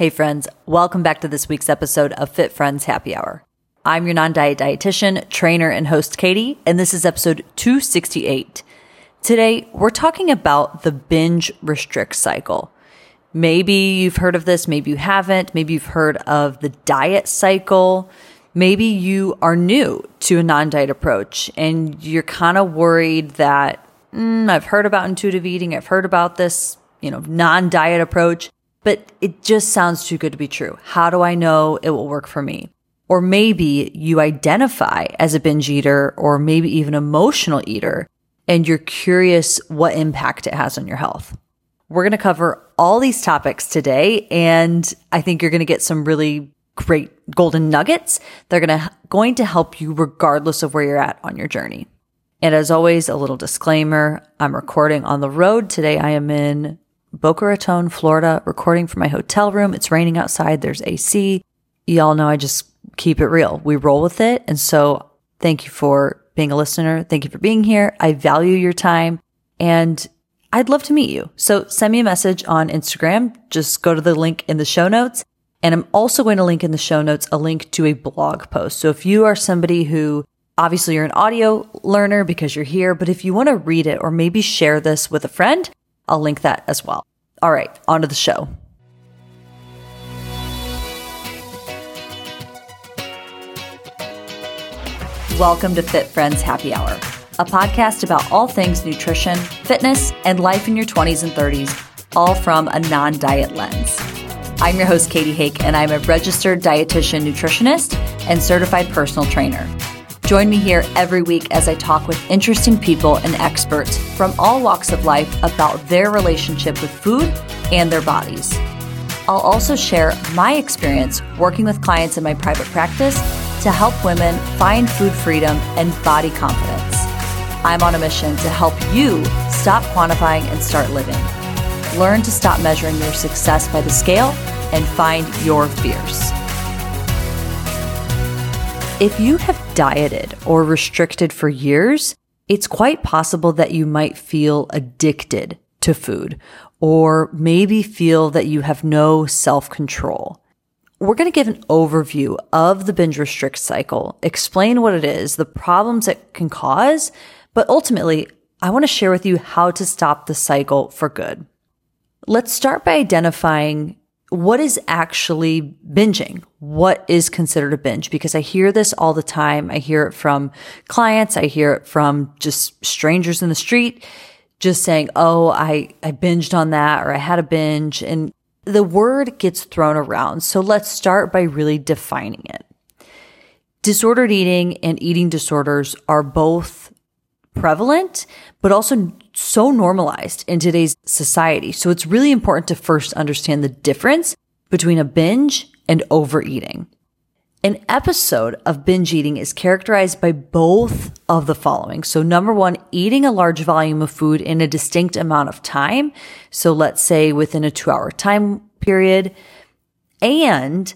Hey, friends, welcome back to this week's episode of Fit Friends Happy Hour. I'm your non diet dietitian, trainer, and host, Katie, and this is episode 268. Today, we're talking about the binge restrict cycle. Maybe you've heard of this, maybe you haven't. Maybe you've heard of the diet cycle. Maybe you are new to a non diet approach and you're kind of worried that mm, I've heard about intuitive eating, I've heard about this, you know, non diet approach but it just sounds too good to be true. How do I know it will work for me? Or maybe you identify as a binge eater or maybe even emotional eater and you're curious what impact it has on your health. We're going to cover all these topics today and I think you're going to get some really great golden nuggets. They're going to, going to help you regardless of where you're at on your journey. And as always, a little disclaimer. I'm recording on the road. Today I am in Boca Raton, Florida, recording from my hotel room. It's raining outside. There's AC. Y'all know I just keep it real. We roll with it. And so thank you for being a listener. Thank you for being here. I value your time and I'd love to meet you. So send me a message on Instagram. Just go to the link in the show notes. And I'm also going to link in the show notes a link to a blog post. So if you are somebody who obviously you're an audio learner because you're here, but if you want to read it or maybe share this with a friend, I'll link that as well. All right, on to the show. Welcome to Fit Friends Happy Hour, a podcast about all things nutrition, fitness, and life in your 20s and 30s, all from a non diet lens. I'm your host, Katie Hake, and I'm a registered dietitian nutritionist and certified personal trainer. Join me here every week as I talk with interesting people and experts from all walks of life about their relationship with food and their bodies. I'll also share my experience working with clients in my private practice to help women find food freedom and body confidence. I'm on a mission to help you stop quantifying and start living. Learn to stop measuring your success by the scale and find your fears. If you have dieted or restricted for years, it's quite possible that you might feel addicted to food or maybe feel that you have no self control. We're going to give an overview of the binge restrict cycle, explain what it is, the problems it can cause, but ultimately, I want to share with you how to stop the cycle for good. Let's start by identifying what is actually binging? What is considered a binge? Because I hear this all the time. I hear it from clients. I hear it from just strangers in the street just saying, Oh, I, I binged on that or I had a binge and the word gets thrown around. So let's start by really defining it. Disordered eating and eating disorders are both prevalent, but also so normalized in today's society. So it's really important to first understand the difference between a binge and overeating. An episode of binge eating is characterized by both of the following. So number one, eating a large volume of food in a distinct amount of time. So let's say within a two hour time period and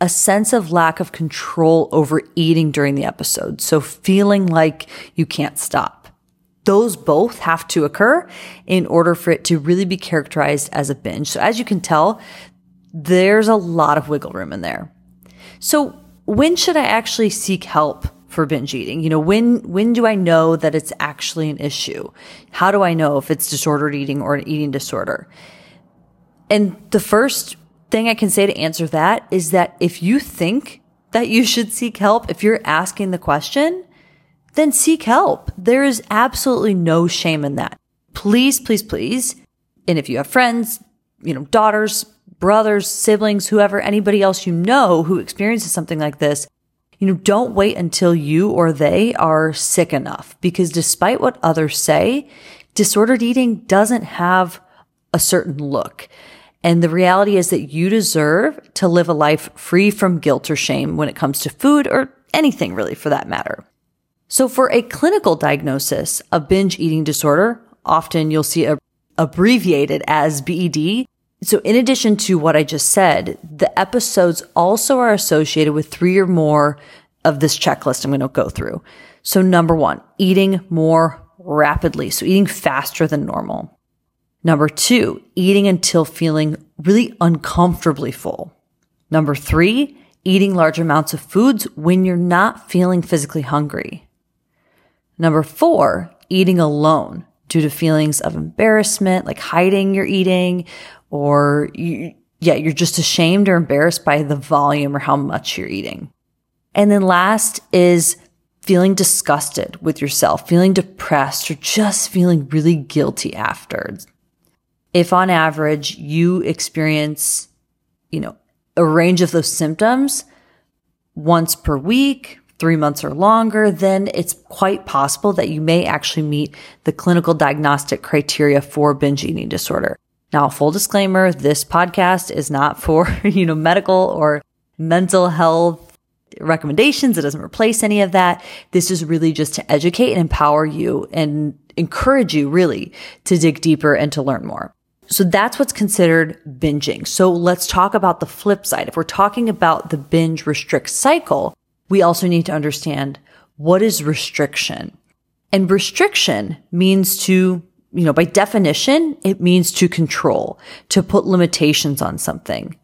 a sense of lack of control over eating during the episode. So feeling like you can't stop. Those both have to occur in order for it to really be characterized as a binge. So as you can tell, there's a lot of wiggle room in there. So when should I actually seek help for binge eating? You know, when, when do I know that it's actually an issue? How do I know if it's disordered eating or an eating disorder? And the first thing I can say to answer that is that if you think that you should seek help, if you're asking the question, then seek help. There is absolutely no shame in that. Please, please, please. And if you have friends, you know, daughters, brothers, siblings, whoever, anybody else you know who experiences something like this, you know, don't wait until you or they are sick enough because despite what others say, disordered eating doesn't have a certain look. And the reality is that you deserve to live a life free from guilt or shame when it comes to food or anything really for that matter. So for a clinical diagnosis of binge eating disorder, often you'll see a, abbreviated as BED. So in addition to what I just said, the episodes also are associated with three or more of this checklist I'm going to go through. So number one, eating more rapidly. So eating faster than normal. Number two, eating until feeling really uncomfortably full. Number three, eating large amounts of foods when you're not feeling physically hungry. Number four, eating alone due to feelings of embarrassment, like hiding your eating, or you, yeah, you're just ashamed or embarrassed by the volume or how much you're eating. And then last is feeling disgusted with yourself, feeling depressed, or just feeling really guilty after. If on average you experience, you know, a range of those symptoms once per week, three months or longer, then it's quite possible that you may actually meet the clinical diagnostic criteria for binge eating disorder. Now, full disclaimer, this podcast is not for, you know, medical or mental health recommendations. It doesn't replace any of that. This is really just to educate and empower you and encourage you really to dig deeper and to learn more. So that's what's considered binging. So let's talk about the flip side. If we're talking about the binge restrict cycle, we also need to understand what is restriction. And restriction means to, you know, by definition, it means to control, to put limitations on something.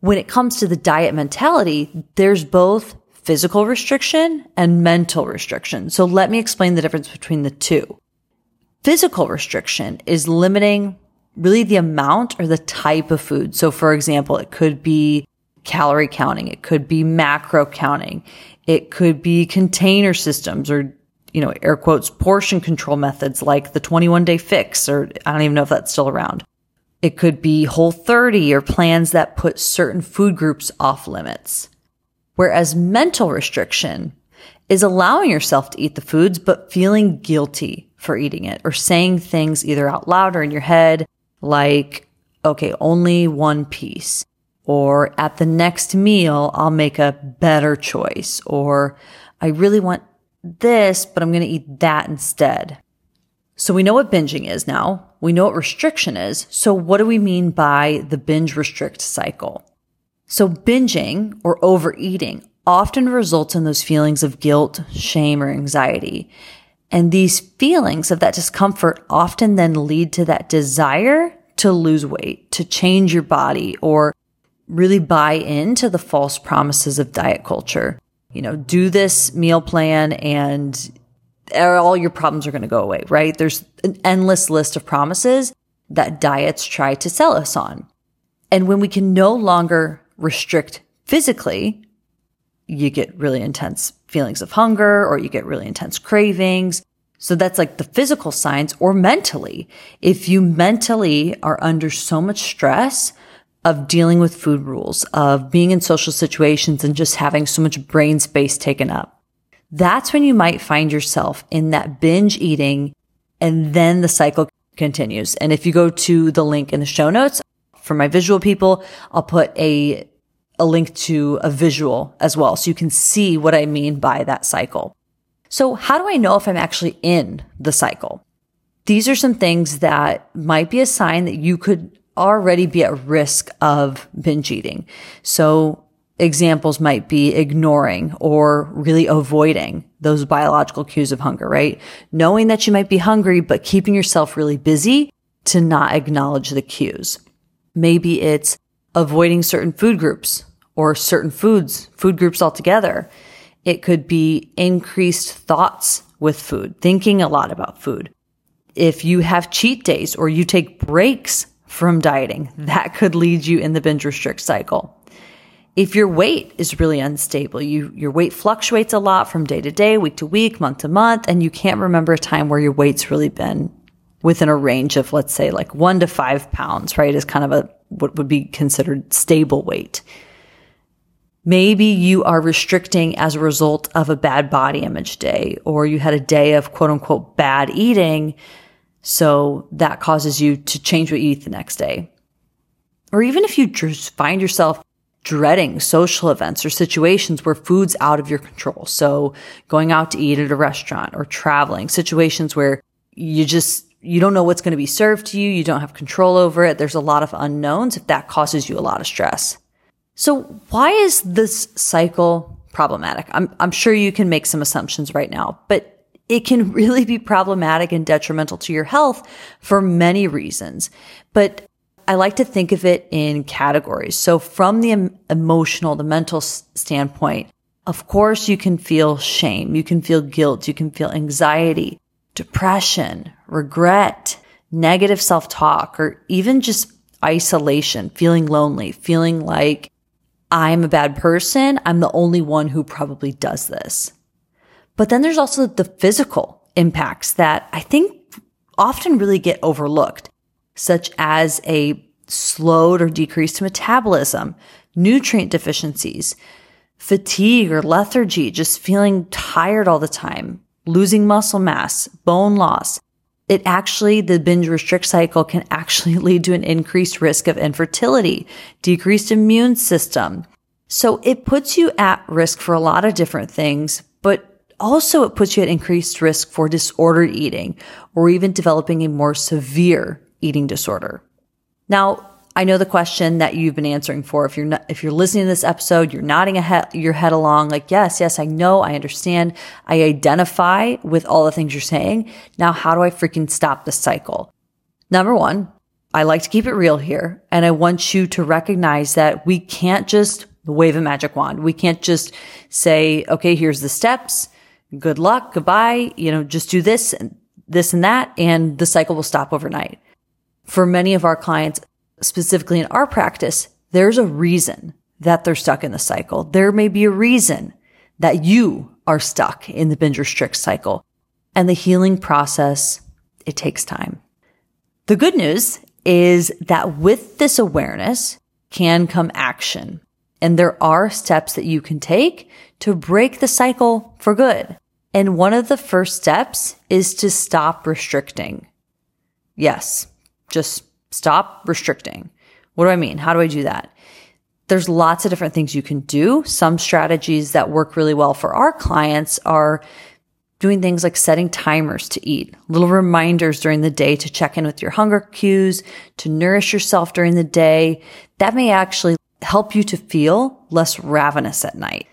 When it comes to the diet mentality, there's both physical restriction and mental restriction. So let me explain the difference between the two. Physical restriction is limiting really the amount or the type of food. So for example, it could be calorie counting. It could be macro counting. It could be container systems or, you know, air quotes, portion control methods like the 21 day fix, or I don't even know if that's still around. It could be whole 30 or plans that put certain food groups off limits. Whereas mental restriction is allowing yourself to eat the foods, but feeling guilty for eating it or saying things either out loud or in your head like, okay, only one piece or at the next meal, I'll make a better choice or I really want this, but I'm going to eat that instead. So we know what binging is now. We know what restriction is. So what do we mean by the binge restrict cycle? So binging or overeating often results in those feelings of guilt, shame, or anxiety. And these feelings of that discomfort often then lead to that desire to lose weight, to change your body, or really buy into the false promises of diet culture. You know, do this meal plan and er, all your problems are going to go away, right? There's an endless list of promises that diets try to sell us on. And when we can no longer restrict physically, you get really intense feelings of hunger or you get really intense cravings. So that's like the physical signs or mentally. If you mentally are under so much stress of dealing with food rules, of being in social situations and just having so much brain space taken up, that's when you might find yourself in that binge eating and then the cycle continues. And if you go to the link in the show notes, for my visual people, I'll put a, a link to a visual as well. So you can see what I mean by that cycle. So how do I know if I'm actually in the cycle? These are some things that might be a sign that you could already be at risk of binge eating. So examples might be ignoring or really avoiding those biological cues of hunger, right? Knowing that you might be hungry, but keeping yourself really busy to not acknowledge the cues. Maybe it's avoiding certain food groups or certain foods, food groups altogether. It could be increased thoughts with food, thinking a lot about food. If you have cheat days or you take breaks from dieting, that could lead you in the binge restrict cycle. If your weight is really unstable, you, your weight fluctuates a lot from day to day, week to week, month to month, and you can't remember a time where your weight's really been within a range of, let's say, like one to five pounds, right? Is kind of a, what would be considered stable weight. Maybe you are restricting as a result of a bad body image day, or you had a day of quote unquote bad eating. So that causes you to change what you eat the next day. Or even if you just find yourself dreading social events or situations where food's out of your control. So going out to eat at a restaurant or traveling, situations where you just you don't know what's going to be served to you. You don't have control over it. There's a lot of unknowns if that causes you a lot of stress. So why is this cycle problematic? I'm, I'm sure you can make some assumptions right now, but it can really be problematic and detrimental to your health for many reasons. But I like to think of it in categories. So from the emotional, the mental standpoint, of course you can feel shame. You can feel guilt. You can feel anxiety, depression, regret, negative self-talk, or even just isolation, feeling lonely, feeling like I'm a bad person. I'm the only one who probably does this. But then there's also the physical impacts that I think often really get overlooked, such as a slowed or decreased metabolism, nutrient deficiencies, fatigue or lethargy, just feeling tired all the time, losing muscle mass, bone loss. It actually, the binge restrict cycle can actually lead to an increased risk of infertility, decreased immune system. So it puts you at risk for a lot of different things, but also, it puts you at increased risk for disordered eating or even developing a more severe eating disorder. Now, I know the question that you've been answering for. If you're not, if you're listening to this episode, you're nodding your head along like, yes, yes, I know, I understand. I identify with all the things you're saying. Now, how do I freaking stop this cycle? Number one, I like to keep it real here. And I want you to recognize that we can't just wave a magic wand. We can't just say, okay, here's the steps good luck, goodbye, you know, just do this and this and that, and the cycle will stop overnight. For many of our clients, specifically in our practice, there's a reason that they're stuck in the cycle. There may be a reason that you are stuck in the binge restrict cycle. And the healing process, it takes time. The good news is that with this awareness can come action. And there are steps that you can take to break the cycle for good. And one of the first steps is to stop restricting. Yes, just stop restricting. What do I mean? How do I do that? There's lots of different things you can do. Some strategies that work really well for our clients are doing things like setting timers to eat, little reminders during the day to check in with your hunger cues, to nourish yourself during the day. That may actually help you to feel less ravenous at night.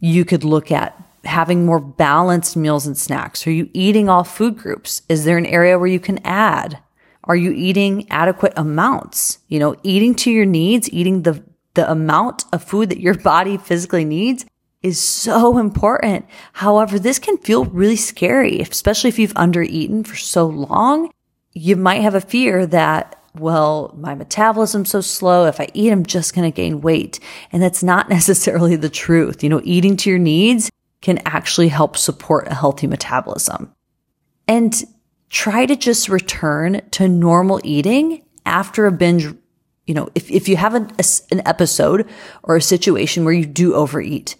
You could look at having more balanced meals and snacks? Are you eating all food groups? Is there an area where you can add? Are you eating adequate amounts? You know, eating to your needs, eating the, the amount of food that your body physically needs is so important. However, this can feel really scary, especially if you've undereaten for so long. You might have a fear that well, my metabolism's so slow. If I eat, I'm just going to gain weight. And that's not necessarily the truth. You know, eating to your needs can actually help support a healthy metabolism. And try to just return to normal eating after a binge. You know, if, if you have an, a, an episode or a situation where you do overeat,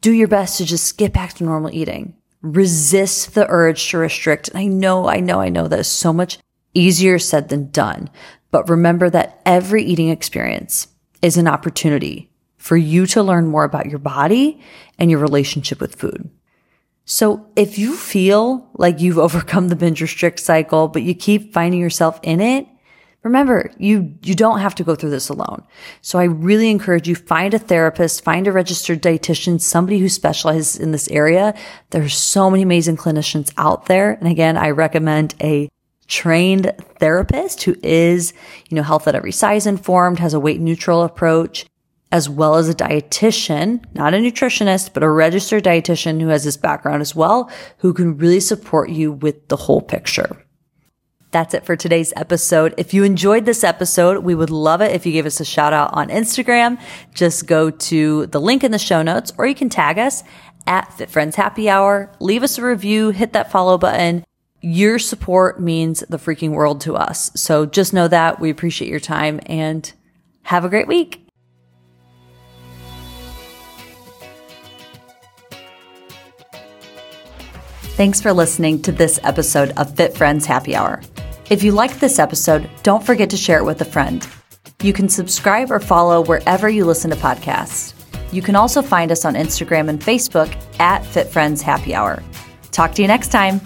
do your best to just get back to normal eating. Resist the urge to restrict. And I know, I know, I know that is so much easier said than done. But remember that every eating experience is an opportunity for you to learn more about your body and your relationship with food. So if you feel like you've overcome the binge restrict cycle, but you keep finding yourself in it, remember you, you don't have to go through this alone. So I really encourage you find a therapist, find a registered dietitian, somebody who specializes in this area. There's so many amazing clinicians out there. And again, I recommend a trained therapist who is, you know, health at every size informed, has a weight neutral approach as well as a dietitian, not a nutritionist, but a registered dietitian who has this background as well, who can really support you with the whole picture. That's it for today's episode. If you enjoyed this episode, we would love it if you gave us a shout out on Instagram. Just go to the link in the show notes or you can tag us at Fit Friends Happy Hour. Leave us a review, hit that follow button. Your support means the freaking world to us. So just know that we appreciate your time and have a great week. Thanks for listening to this episode of Fit Friends Happy Hour. If you liked this episode, don't forget to share it with a friend. You can subscribe or follow wherever you listen to podcasts. You can also find us on Instagram and Facebook at Fit Friends Happy Hour. Talk to you next time.